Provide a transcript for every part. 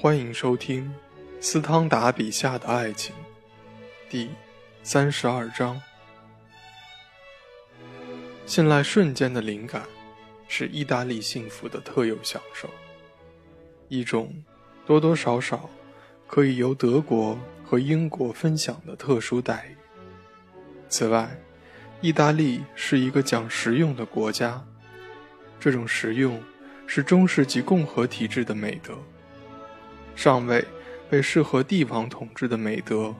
欢迎收听斯汤达笔下的爱情，第三十二章。信赖瞬间的灵感，是意大利幸福的特有享受，一种多多少少可以由德国和英国分享的特殊待遇。此外，意大利是一个讲实用的国家，这种实用是中世纪共和体制的美德。尚未被适合帝王统治的美德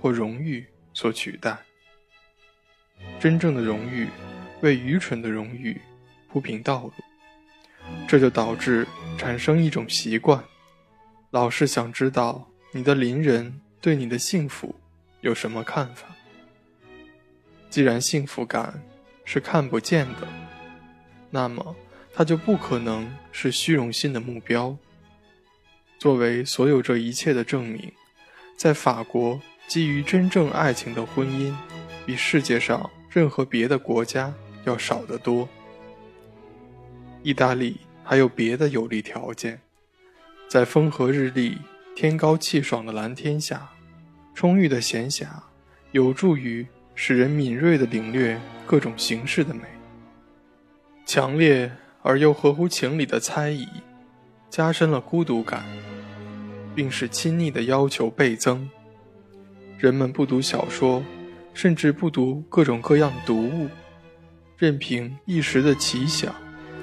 或荣誉所取代。真正的荣誉为愚蠢的荣誉铺平道路，这就导致产生一种习惯：老是想知道你的邻人对你的幸福有什么看法。既然幸福感是看不见的，那么它就不可能是虚荣心的目标。作为所有这一切的证明，在法国，基于真正爱情的婚姻，比世界上任何别的国家要少得多。意大利还有别的有利条件，在风和日丽、天高气爽的蓝天下，充裕的闲暇有助于使人敏锐地领略各种形式的美。强烈而又合乎情理的猜疑，加深了孤独感。并使亲昵的要求倍增。人们不读小说，甚至不读各种各样读物，任凭一时的奇想，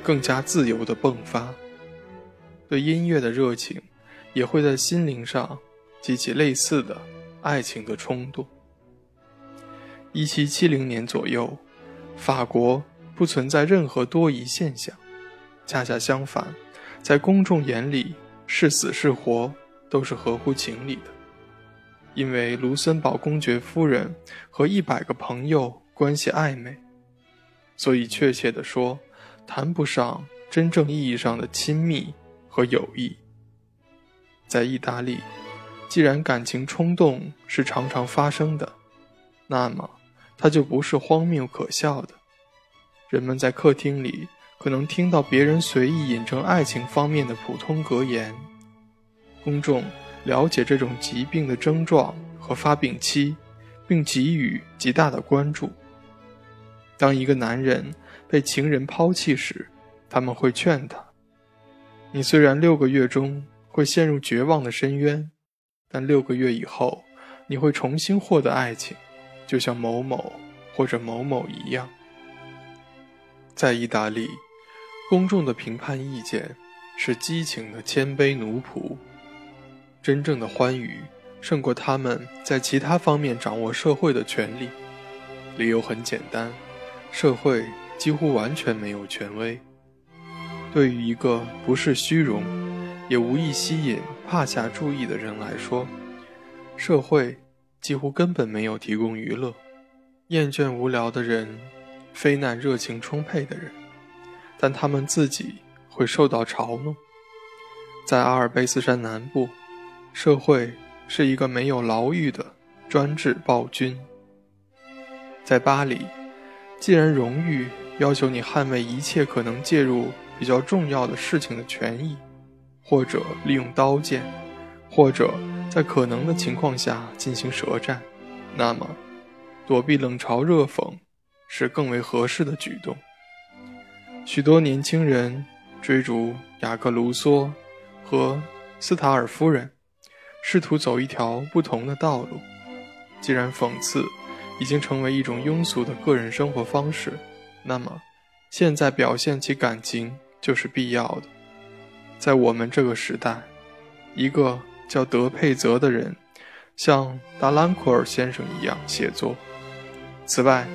更加自由地迸发。对音乐的热情，也会在心灵上激起类似的爱情的冲动。一七七零年左右，法国不存在任何多疑现象，恰恰相反，在公众眼里是死是活。都是合乎情理的，因为卢森堡公爵夫人和一百个朋友关系暧昧，所以确切地说，谈不上真正意义上的亲密和友谊。在意大利，既然感情冲动是常常发生的，那么它就不是荒谬可笑的。人们在客厅里可能听到别人随意引证爱情方面的普通格言。公众了解这种疾病的症状和发病期，并给予极大的关注。当一个男人被情人抛弃时，他们会劝他：“你虽然六个月中会陷入绝望的深渊，但六个月以后你会重新获得爱情，就像某某或者某某一样。”在意大利，公众的评判意见是激情的谦卑奴仆。真正的欢愉胜过他们在其他方面掌握社会的权利。理由很简单：社会几乎完全没有权威。对于一个不是虚荣，也无意吸引帕下注意的人来说，社会几乎根本没有提供娱乐。厌倦无聊的人，非难热情充沛的人，但他们自己会受到嘲弄。在阿尔卑斯山南部。社会是一个没有牢狱的专制暴君。在巴黎，既然荣誉要求你捍卫一切可能介入比较重要的事情的权益，或者利用刀剑，或者在可能的情况下进行舌战，那么躲避冷嘲热讽是更为合适的举动。许多年轻人追逐雅各·卢梭和斯塔尔夫人。试图走一条不同的道路。既然讽刺已经成为一种庸俗的个人生活方式，那么现在表现其感情就是必要的。在我们这个时代，一个叫德佩泽的人像达兰库尔先生一样写作。此外，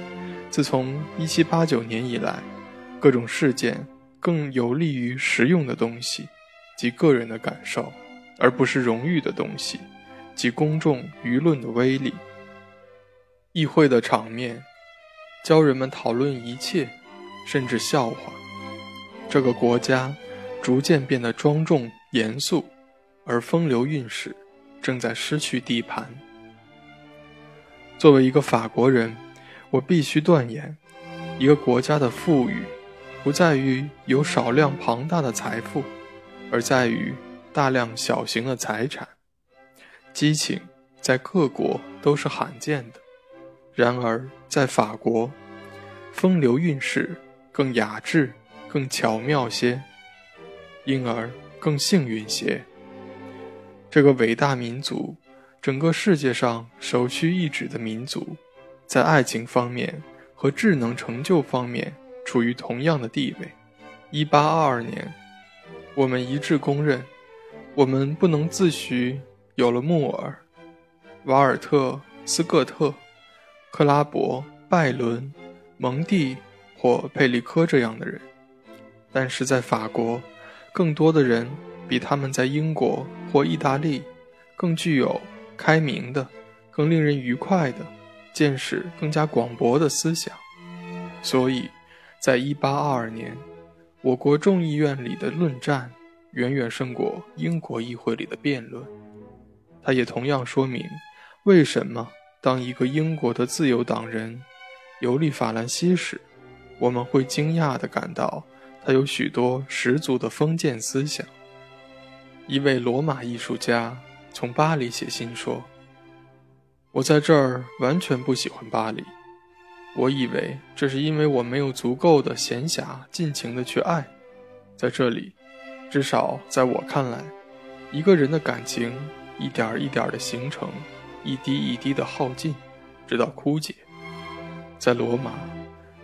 自从1789年以来，各种事件更有利于实用的东西及个人的感受。而不是荣誉的东西，及公众舆论的威力。议会的场面，教人们讨论一切，甚至笑话。这个国家逐渐变得庄重严肃，而风流韵事正在失去地盘。作为一个法国人，我必须断言：一个国家的富裕，不在于有少量庞大的财富，而在于。大量小型的财产。激情在各国都是罕见的，然而在法国，风流韵事更雅致、更巧妙些，因而更幸运些。这个伟大民族，整个世界上首屈一指的民族，在爱情方面和智能成就方面处于同样的地位。一八二二年，我们一致公认，我们不能自诩有了穆尔、瓦尔特、斯各特、克拉伯、拜伦、蒙蒂或佩利科这样的人，但是在法国，更多的人。比他们在英国或意大利更具有开明的、更令人愉快的、见识更加广博的思想，所以，在1822年，我国众议院里的论战远远胜过英国议会里的辩论。它也同样说明，为什么当一个英国的自由党人游历法兰西时，我们会惊讶地感到他有许多十足的封建思想。一位罗马艺术家从巴黎写信说：“我在这儿完全不喜欢巴黎。我以为这是因为我没有足够的闲暇尽情的去爱。在这里，至少在我看来，一个人的感情一点一点的形成，一滴一滴的耗尽，直到枯竭。在罗马，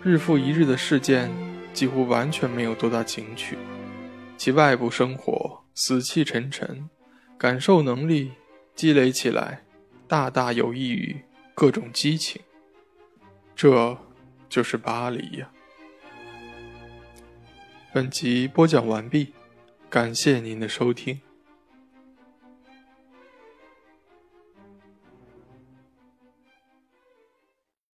日复一日的事件几乎完全没有多大情趣，其外部生活。”死气沉沉，感受能力积累起来，大大有益于各种激情。这就是巴黎呀。本集播讲完毕，感谢您的收听。